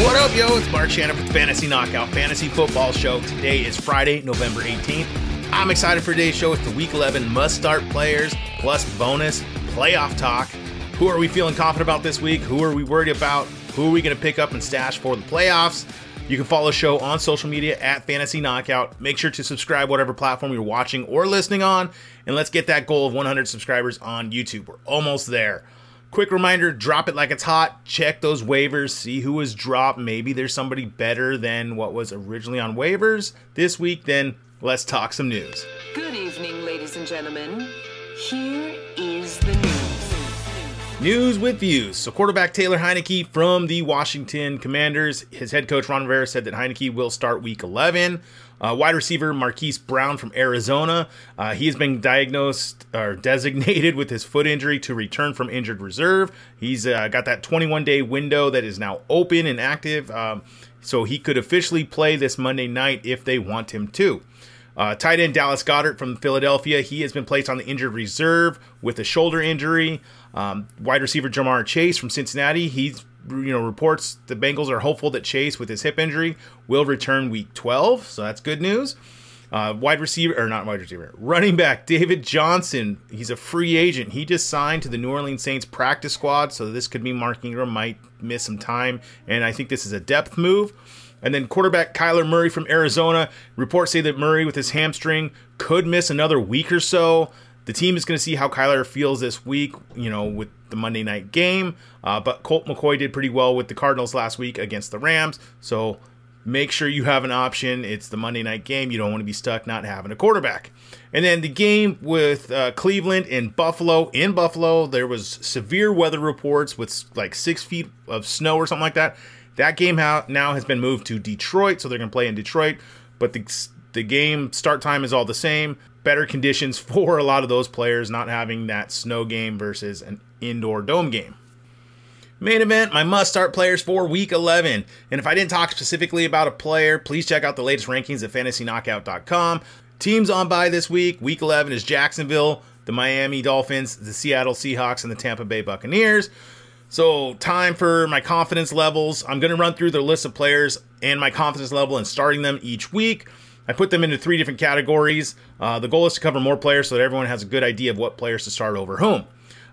What up, yo? It's Mark Shannon with Fantasy Knockout Fantasy Football Show. Today is Friday, November 18th. I'm excited for today's show. It's the Week 11 must start players plus bonus playoff talk. Who are we feeling confident about this week? Who are we worried about? Who are we going to pick up and stash for the playoffs? You can follow the show on social media at Fantasy Knockout. Make sure to subscribe whatever platform you're watching or listening on, and let's get that goal of 100 subscribers on YouTube. We're almost there. Quick reminder drop it like it's hot. Check those waivers, see who was dropped. Maybe there's somebody better than what was originally on waivers this week. Then let's talk some news. Good evening, ladies and gentlemen. Here is the news. News with views. So, quarterback Taylor Heinicke from the Washington Commanders. His head coach Ron Rivera said that Heinicke will start Week 11. Uh, wide receiver Marquise Brown from Arizona. Uh, he has been diagnosed or designated with his foot injury to return from injured reserve. He's uh, got that 21 day window that is now open and active, um, so he could officially play this Monday night if they want him to. Uh, tight end Dallas Goedert from Philadelphia. He has been placed on the injured reserve with a shoulder injury. Um, wide receiver Ja'Marr Chase from Cincinnati. He's you know reports the Bengals are hopeful that Chase with his hip injury will return week 12, so that's good news. Uh, wide receiver or not wide receiver, running back David Johnson. He's a free agent. He just signed to the New Orleans Saints practice squad, so this could mean Mark Ingram might miss some time, and I think this is a depth move. And then quarterback Kyler Murray from Arizona. Reports say that Murray with his hamstring could miss another week or so. The team is going to see how Kyler feels this week, you know, with the Monday night game. Uh, but Colt McCoy did pretty well with the Cardinals last week against the Rams. So make sure you have an option. It's the Monday night game. You don't want to be stuck not having a quarterback. And then the game with uh, Cleveland and Buffalo. In Buffalo, there was severe weather reports with like six feet of snow or something like that. That game now has been moved to Detroit, so they're going to play in Detroit. But the the game start time is all the same. Better conditions for a lot of those players not having that snow game versus an indoor dome game. Main event, my must start players for week 11. And if I didn't talk specifically about a player, please check out the latest rankings at fantasyknockout.com. Teams on by this week. Week 11 is Jacksonville, the Miami Dolphins, the Seattle Seahawks, and the Tampa Bay Buccaneers. So, time for my confidence levels. I'm going to run through the list of players and my confidence level and starting them each week. I put them into three different categories. Uh, the goal is to cover more players so that everyone has a good idea of what players to start over whom.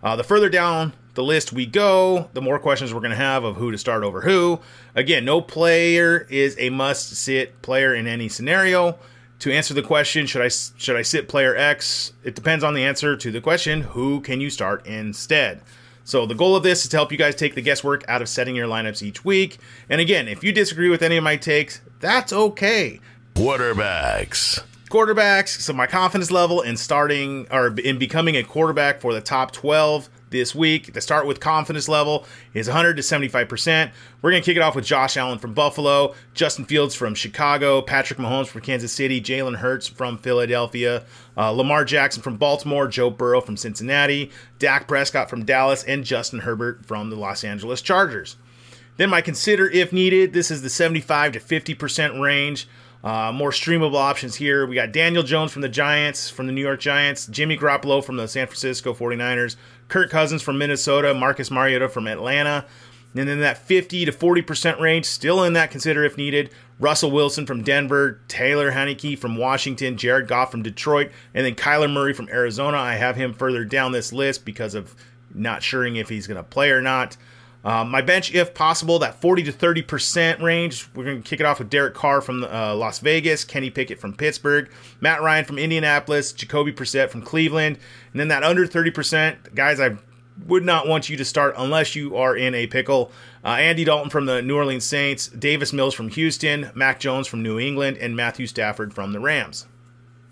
Uh, the further down the list we go, the more questions we're going to have of who to start over who. Again, no player is a must sit player in any scenario. To answer the question, should I should I sit player X? It depends on the answer to the question. Who can you start instead? So the goal of this is to help you guys take the guesswork out of setting your lineups each week. And again, if you disagree with any of my takes, that's okay. Quarterbacks. Quarterbacks. So my confidence level in starting or in becoming a quarterback for the top 12 this week to start with confidence level is 100 to 75%. We're going to kick it off with Josh Allen from Buffalo, Justin Fields from Chicago, Patrick Mahomes from Kansas City, Jalen Hurts from Philadelphia, uh, Lamar Jackson from Baltimore, Joe Burrow from Cincinnati, Dak Prescott from Dallas, and Justin Herbert from the Los Angeles Chargers. Then my consider if needed. This is the 75 to 50% range. Uh, more streamable options here. We got Daniel Jones from the Giants, from the New York Giants, Jimmy Garoppolo from the San Francisco 49ers, Kirk Cousins from Minnesota, Marcus Mariota from Atlanta. And then that 50 to 40% range, still in that consider if needed. Russell Wilson from Denver, Taylor Heinicke from Washington, Jared Goff from Detroit, and then Kyler Murray from Arizona. I have him further down this list because of not suring if he's going to play or not. Um, my bench, if possible, that 40 to 30% range. We're going to kick it off with Derek Carr from uh, Las Vegas, Kenny Pickett from Pittsburgh, Matt Ryan from Indianapolis, Jacoby Brissett from Cleveland, and then that under 30%, guys, I would not want you to start unless you are in a pickle. Uh, Andy Dalton from the New Orleans Saints, Davis Mills from Houston, Mac Jones from New England, and Matthew Stafford from the Rams.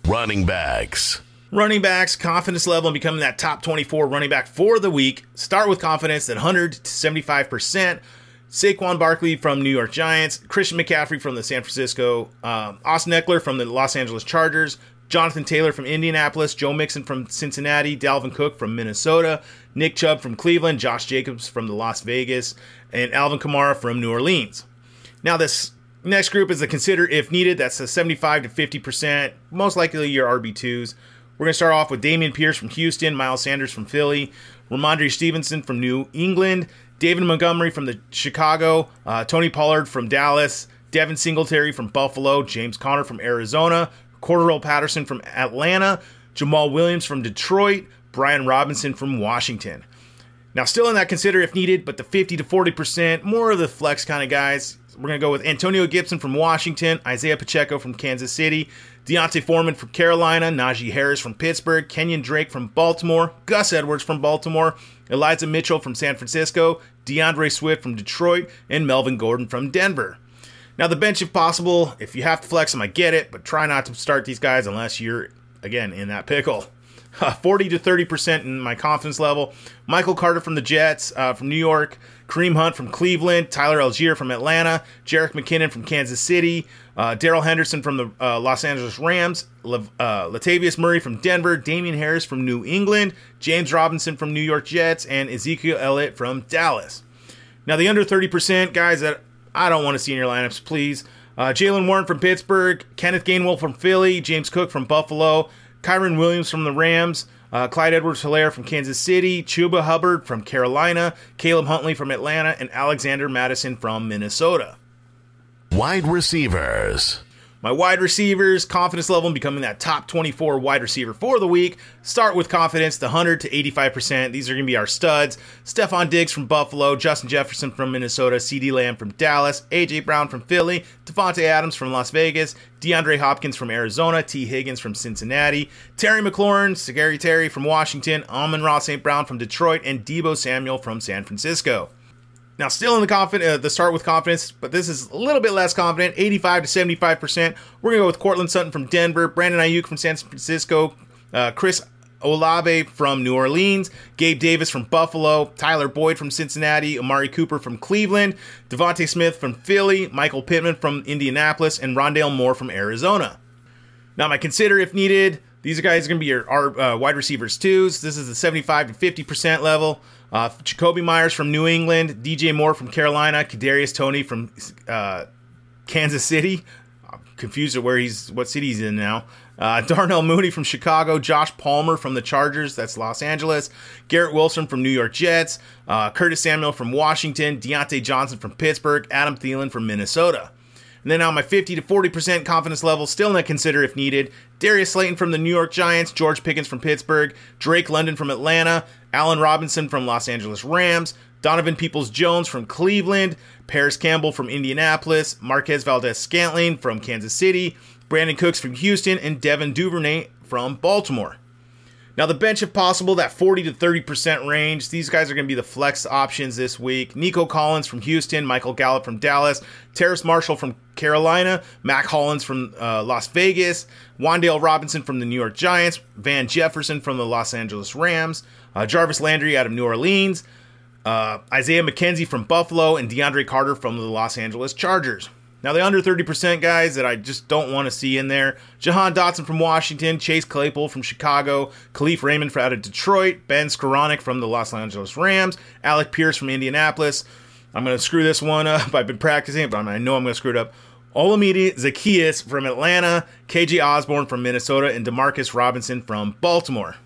Running backs. Running backs, confidence level and becoming that top 24 running back for the week. Start with confidence at 100 to 75%. Saquon Barkley from New York Giants, Christian McCaffrey from the San Francisco, um, Austin Ekeler from the Los Angeles Chargers, Jonathan Taylor from Indianapolis, Joe Mixon from Cincinnati, Dalvin Cook from Minnesota, Nick Chubb from Cleveland, Josh Jacobs from the Las Vegas, and Alvin Kamara from New Orleans. Now, this next group is the consider if needed. That's a 75 to 50%, most likely your RB2s. We're going to start off with Dameon Pierce from Houston, Miles Sanders from Philly, Rhamondre Stevenson from New England, David Montgomery from the Chicago, uh, Tony Pollard from Dallas, Devin Singletary from Buffalo, James Conner from Arizona, Cordarrelle Patterson from Atlanta, Jamaal Williams from Detroit, Brian Robinson from Washington. Now, still in that consider if needed, but the 50 to 40%, more of the flex kind of guys. We're going to go with Antonio Gibson from Washington, Isaiah Pacheco from Kansas City, D'Onta Foreman from Carolina, Najee Harris from Pittsburgh, Kenyon Drake from Baltimore, Gus Edwards from Baltimore, Elijah Mitchell from San Francisco, D'Andre Swift from Detroit, and Melvin Gordon from Denver. Now, the bench, if possible, if you have to flex them, I get it, but try not to start these guys unless you're, again, in that pickle. 40 to 30% in my confidence level. Michael Carter from the Jets, uh, from New York. Kareem Hunt from Cleveland. Tyler Allgeier from Atlanta. Jerick McKinnon from Kansas City. Uh, Darrell Henderson from the uh, Los Angeles Rams. Le- uh, Latavius Murray from Denver. Damien Harris from New England. James Robinson from New York Jets. And Ezekiel Elliott from Dallas. Now, the under 30% guys that I don't want to see in your lineups, please. Uh, Jaylen Warren from Pittsburgh. Kenneth Gainwell from Philly. James Cook from Buffalo. Kyren Williams from the Rams, uh, Clyde Edwards Helaire from Kansas City, Chuba Hubbard from Carolina, Caleb Huntley from Atlanta, and Alexander Mattison from Minnesota. Wide receivers. My wide receivers, confidence level in becoming that top 24 wide receiver for the week. Start with confidence, the 100 to 85%. These are going to be our studs. Stefon Diggs from Buffalo, Justin Jefferson from Minnesota, CeeDee Lamb from Dallas, AJ Brown from Philly, Davante Adams from Las Vegas, DeAndre Hopkins from Arizona, Tee Higgins from Cincinnati, Terry McLaurin, Scary Terry from Washington, Amon-Ra St. Brown from Detroit, and Deebo Samuel from San Francisco. Now, still in the confident, uh, the start with confidence, but this is a little bit less confident, 85 to 75 percent. We're gonna go with Courtland Sutton from Denver, Brandon Aiyuk from San Francisco, uh, Chris Olave from New Orleans, Gabe Davis from Buffalo, Tyler Boyd from Cincinnati, Amari Cooper from Cleveland, DeVonta Smith from Philly, Michael Pittman from Indianapolis, and Rondale Moore from Arizona. Now, my consider if needed. These guys are going to be your our, uh, wide receivers twos. This is the 75 to 50 percent level. Uh, Jakobi Meyers from New England, DJ Moore from Carolina, Kadarius Toney from uh, Kansas City. I'm confused at where he's what city he's in now. Uh, Darnell Mooney from Chicago, Josh Palmer from the Chargers, that's Los Angeles, Garrett Wilson from New York Jets, uh, Curtis Samuel from Washington, Diontae Johnson from Pittsburgh, Adam Thielen from Minnesota. And then on my 50 to 40% confidence level, still not consider if needed. Darius Slayton from the New York Giants, George Pickens from Pittsburgh, Drake London from Atlanta, Allen Robinson from Los Angeles Rams, Donovan Peoples Jones from Cleveland, Parris Campbell from Indianapolis, Marquez Valdes Scantling from Kansas City, Brandin Cooks from Houston, and Devin Duvernay from Baltimore. Now, the bench, if possible, that 40 to 30% range. These guys are going to be the flex options this week. Nico Collins from Houston, Michael Gallup from Dallas, Terrace Marshall from Carolina, Mack Hollins from uh, Las Vegas, Wan'Dale Robinson from the New York Giants, Van Jefferson from the Los Angeles Rams, uh, Jarvis Landry out of New Orleans, uh, Isaiah McKenzie from Buffalo, and DeAndre Carter from the Los Angeles Chargers. Now, the under 30% guys that I just don't want to see in there Jahan Dotson from Washington, Chase Claypool from Chicago, Kalif Raymond out of Detroit, Ben Skowronek from the Los Angeles Rams, Alec Pierce from Indianapolis. I'm going to screw this one up. I've been practicing it, but I know I'm going to screw it up. Olamide Zaccheaus from Atlanta, KJ Osborn from Minnesota, and Demarcus Robinson from Baltimore.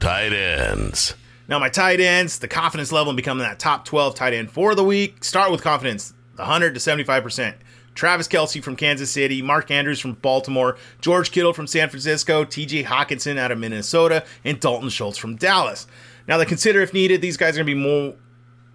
Tight ends. Now, my tight ends, the confidence level in becoming that top 12 tight end for the week. Start with confidence, 100 to 75%. Travis Kelce from Kansas City, Mark Andrews from Baltimore, George Kittle from San Francisco, TJ Hockenson out of Minnesota, and Dalton Schultz from Dallas. Now, they consider if needed, these guys are going to be more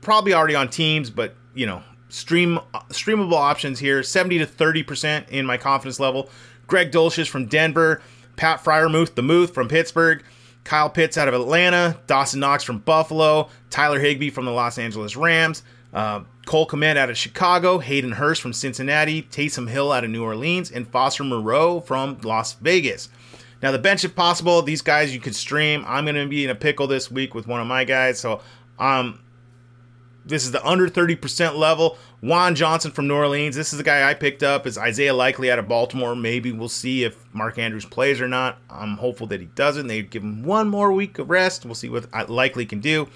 probably already on teams, but you know, stream streamable options here 70 to 30% in my confidence level. Greg Dulcich from Denver, Pat Freiermuth, the Muth from Pittsburgh, Kyle Pitts out of Atlanta, Dawson Knox from Buffalo, Tyler Higbee from the Los Angeles Rams, uh, Cole Kmet out of Chicago, Hayden Hurst from Cincinnati, Taysom Hill out of New Orleans, and Foster Moreau from Las Vegas. Now, the bench, if possible, these guys you could stream. I'm going to be in a pickle this week with one of my guys. So, um, this is the under 30% level. Juwan Johnson from New Orleans. This is the guy I picked up. Is Isaiah Likely out of Baltimore? Maybe we'll see if Mark Andrews plays or not. I'm hopeful that he doesn't. They give him one more week of rest. We'll see what Likely can do.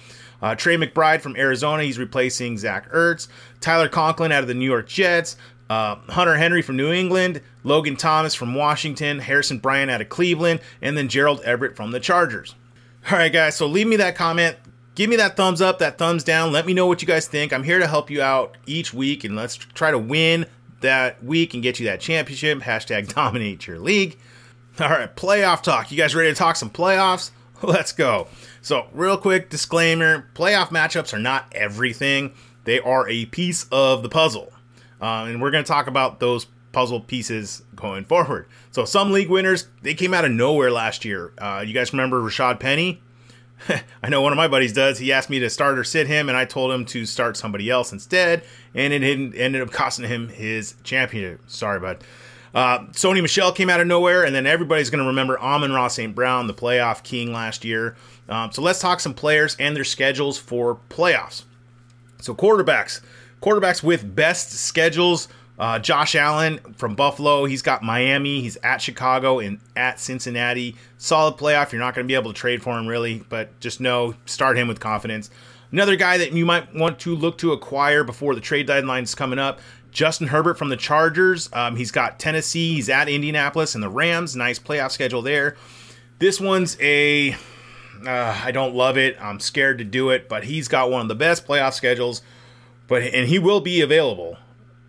Uh, Trey McBride from Arizona. He's replacing Zach Ertz. Tyler Conklin out of the New York Jets. Uh, Hunter Henry from New England, Logan Thomas from Washington, Harrison Bryant out of Cleveland, and then Gerald Everett from the Chargers. All right, guys, so leave me that comment. Give me that thumbs up, that thumbs down. Let me know what you guys think. I'm here to help you out each week, and let's try to win that week and get you that championship. Hashtag dominate your league. All right, playoff talk. You guys ready to talk some playoffs? Let's go. So, real quick disclaimer playoff matchups are not everything, they are a piece of the puzzle. Uh, and we're going to talk about those puzzle pieces going forward. So, some league winners, they came out of nowhere last year. Uh, you guys remember Rashaad Penny? I know one of my buddies does. He asked me to start or sit him, and I told him to start somebody else instead, and it ended up costing him his championship. Sorry, bud. Uh, Sony Michel came out of nowhere, and then everybody's going to remember Amon Ross St. Brown, the playoff king last year. Um, so let's talk some players and their schedules for playoffs. So quarterbacks, quarterbacks with best schedules. Uh, Josh Allen from Buffalo, he's got Miami, he's at Chicago and at Cincinnati. Solid playoff. You're not going to be able to trade for him really, but just know start him with confidence. Another guy that you might want to look to acquire before the trade deadline is coming up Justin Herbert from the Chargers. Um, he's got Tennessee. He's at Indianapolis and the Rams. Nice playoff schedule there. This one's a. Uh, I don't love it. I'm scared to do it, but he's got one of the best playoff schedules. But and he will be available.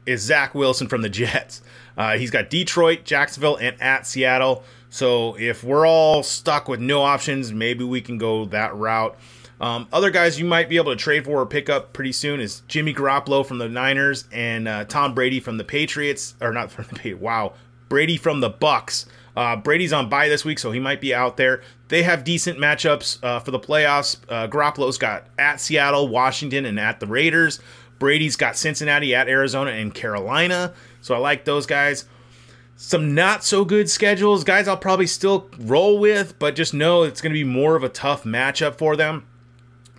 Is Zach Wilson from the Jets? Uh, he's got Detroit, Jacksonville, and at Seattle. So if we're all stuck with no options, maybe we can go that route. Um, other guys you might be able to trade for or pick up pretty soon is Jimmy Garoppolo from the Niners and uh, Tom Brady from the Patriots, or not from the Patriots. Wow, Brady from the Bucs. Uh, Brady's on bye this week, so he might be out there. They have decent matchups uh, for the playoffs. Uh, Garoppolo's got at Seattle, Washington, and at the Raiders. Brady's got Cincinnati, at Arizona, and Carolina. So I like those guys. Some not so good schedules, guys. I'll probably still roll with, but just know it's going to be more of a tough matchup for them.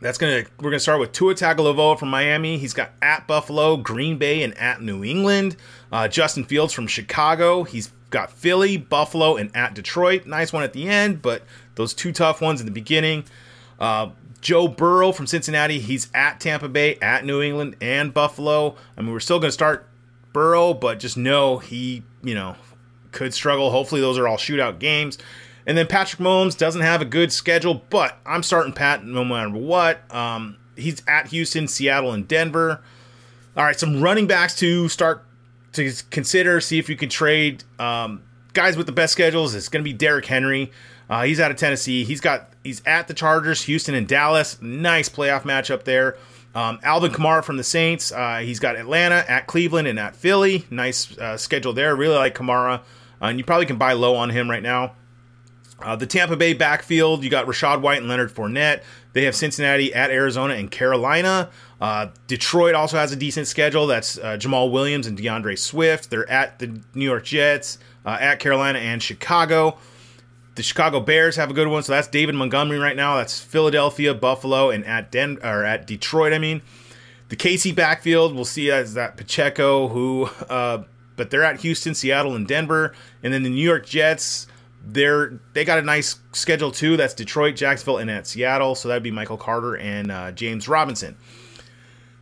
That's gonna we're gonna start with Tua Tagovailoa from Miami. He's got at Buffalo, Green Bay, and at New England. Uh, Justin Fields from Chicago. He's got Philly, Buffalo, and at Detroit. Nice one at the end, but those two tough ones in the beginning. Uh, Joe Burrow from Cincinnati. He's at Tampa Bay, at New England, and Buffalo. I mean, we're still gonna start Burrow, but just know he, you know, could struggle. Hopefully, those are all shootout games. And then Patrick Mahomes doesn't have a good schedule, but I'm starting Pat no matter what. Um, he's at Houston, Seattle, and Denver. All right, some running backs to start to consider. See if you can trade um, guys with the best schedules. It's going to be Derrick Henry. Uh, he's out of Tennessee. He's got he's at the Chargers, Houston, and Dallas. Nice playoff matchup there. Um, Alvin Kamara from the Saints. Uh, he's got Atlanta at Cleveland and at Philly. Nice uh, schedule there. Really like Kamara, uh, and you probably can buy low on him right now. Uh, the Tampa Bay backfield, you got Rachaad White and Leonard Fournette. They have Cincinnati at Arizona and Carolina. Uh, Detroit also has a decent schedule. That's uh, Jamaal Williams and D'Andre Swift. They're at the New York Jets, uh, at Carolina and Chicago. The Chicago Bears have a good one. So that's David Montgomery right now. That's Philadelphia, Buffalo, and at Den or at Detroit. I mean, the KC backfield we'll see as that Pacheco who, uh, but they're at Houston, Seattle, and Denver, and then the New York Jets they're they got a nice schedule too. That's Detroit, Jacksonville, and at Seattle. So that'd be Michael Carter and uh, James Robinson.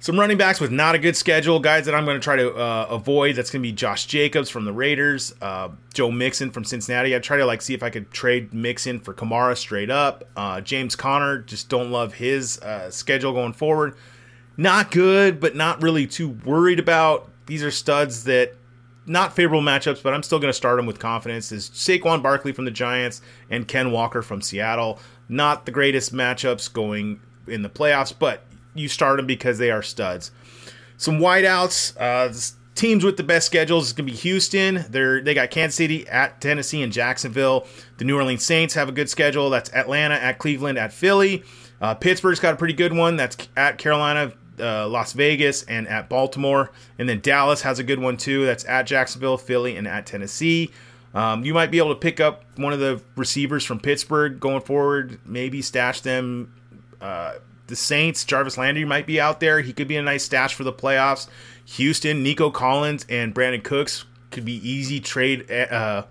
Some running backs with not a good schedule, guys that I'm going to try to uh, avoid. That's going to be Josh Jacobs from the Raiders, uh, Joe Mixon from Cincinnati. I try to like see if I could trade Mixon for Kamara straight up. Uh, James Conner, just don't love his uh, schedule going forward. Not good, but not really too worried about. These are studs that not favorable matchups, but I'm still going to start them with confidence. Is Saquon Barkley from the Giants and Ken Walker from Seattle. Not the greatest matchups going in the playoffs, but you start them because they are studs. Some wideouts. Uh, teams with the best schedules is going to be Houston. They're they got Kansas City at Tennessee and Jacksonville. The New Orleans Saints have a good schedule. That's Atlanta at Cleveland at Philly. Uh, Pittsburgh's got a pretty good one. That's at Carolina, uh, Las Vegas and at Baltimore. And then Dallas has a good one too. That's at Jacksonville, Philly, and at Tennessee. Um, you might be able to pick up one of the receivers from Pittsburgh going forward, maybe stash them. Uh, the Saints, Jarvis Landry might be out there. He could be a nice stash for the playoffs. Houston, Nico Collins, and Brandin Cooks could be easy trade uh,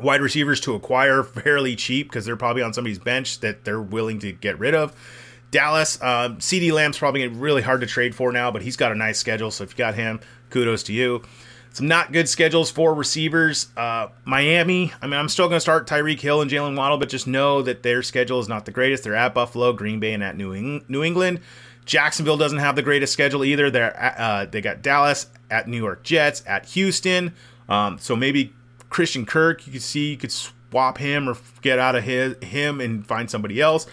wide receivers to acquire fairly cheap because they're probably on somebody's bench that they're willing to get rid of. Dallas, uh, CeeDee Lamb's probably really hard to trade for now, but he's got a nice schedule. So if you got him, kudos to you. Some not good schedules for receivers. Uh, Miami, I mean, I'm still going to start Tyreek Hill and Jaylen Waddle, but just know that their schedule is not the greatest. They're at Buffalo, Green Bay, and at New, Eng- New England. Jacksonville doesn't have the greatest schedule either. They're at, uh, they got Dallas at New York Jets at Houston. Um, so maybe Christian Kirk, you could see you could swap him or get out of his, him and find somebody else.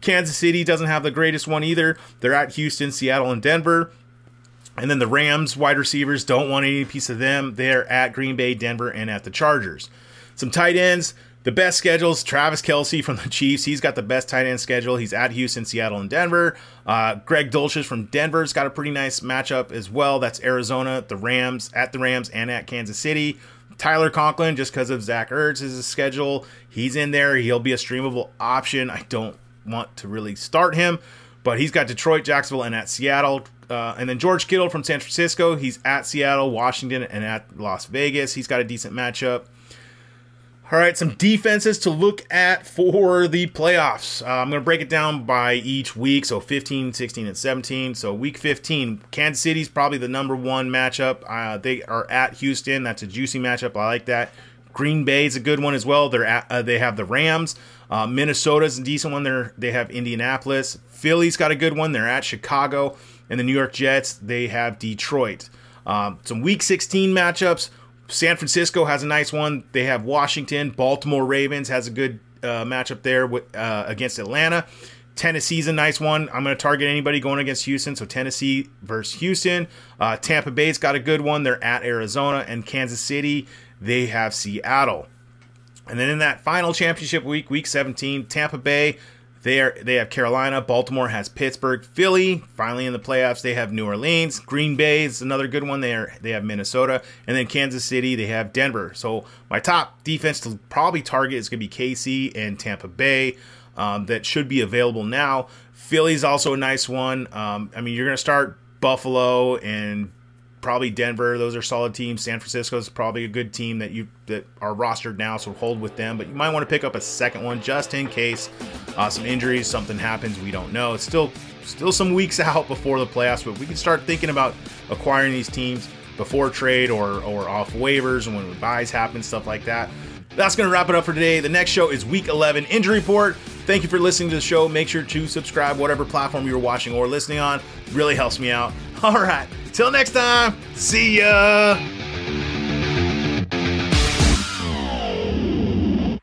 Kansas City doesn't have the greatest one either. They're at Houston, Seattle, and Denver. And then the Rams wide receivers don't want any piece of them. They're at Green Bay, Denver, and at the Chargers. Some tight ends. The best schedules, Travis Kelce from the Chiefs. He's got the best tight end schedule. He's at Houston, Seattle, and Denver. Uh, Greg Dulcich from Denver's got a pretty nice matchup as well. That's Arizona, the Rams, at the Rams, and at Kansas City. Tyler Conklin, just because of Zach Ertz, is schedule. He's in there. He'll be a streamable option. I don't want to really start him, but he's got Detroit, Jacksonville, and at Seattle. Uh, and then George Kittle from San Francisco. He's at Seattle, Washington, and at Las Vegas. He's got a decent matchup. All right, some defenses to look at for the playoffs. Uh, I'm going to break it down by each week. So 15, 16, and 17. So week 15, Kansas City's probably the number one matchup. Uh, they are at Houston. That's a juicy matchup. I like that. Green Bay is a good one as well. They're at, uh, they have the Rams. Uh, Minnesota's a decent one. They're, they have Indianapolis. Philly's got a good one. They're at Chicago. And the New York Jets, they have Detroit. Um, some week 16 matchups. San Francisco has a nice one. They have Washington. Baltimore Ravens has a good uh, matchup there with, uh, against Atlanta. Tennessee's a nice one. I'm going to target anybody going against Houston. So Tennessee versus Houston. Uh, Tampa Bay's got a good one. They're at Arizona. And Kansas City, they have Seattle. And then in that final championship week, week 17, Tampa Bay, they are they have Carolina, Baltimore has Pittsburgh, Philly, finally in the playoffs, they have New Orleans, Green Bay is another good one. They are they have Minnesota, and then Kansas City, they have Denver. So my top defense to probably target is going to be KC and Tampa Bay. Um, that should be available now. Philly's also a nice one. Um, I mean, you're going to start Buffalo and probably Denver. Those are solid teams. San Francisco is probably a good team that you that are rostered now, so hold with them. But you might want to pick up a second one just in case uh, some injuries, something happens. We don't know. It's still still some weeks out before the playoffs, but we can start thinking about acquiring these teams before trade or or off waivers and when buys happen, stuff like that. That's going to wrap it up for today. The next show is Week 11 Injury Report. Thank you for listening to the show. Make sure to subscribe, whatever platform you're watching or listening on. Really helps me out. All right. Till next time. See ya.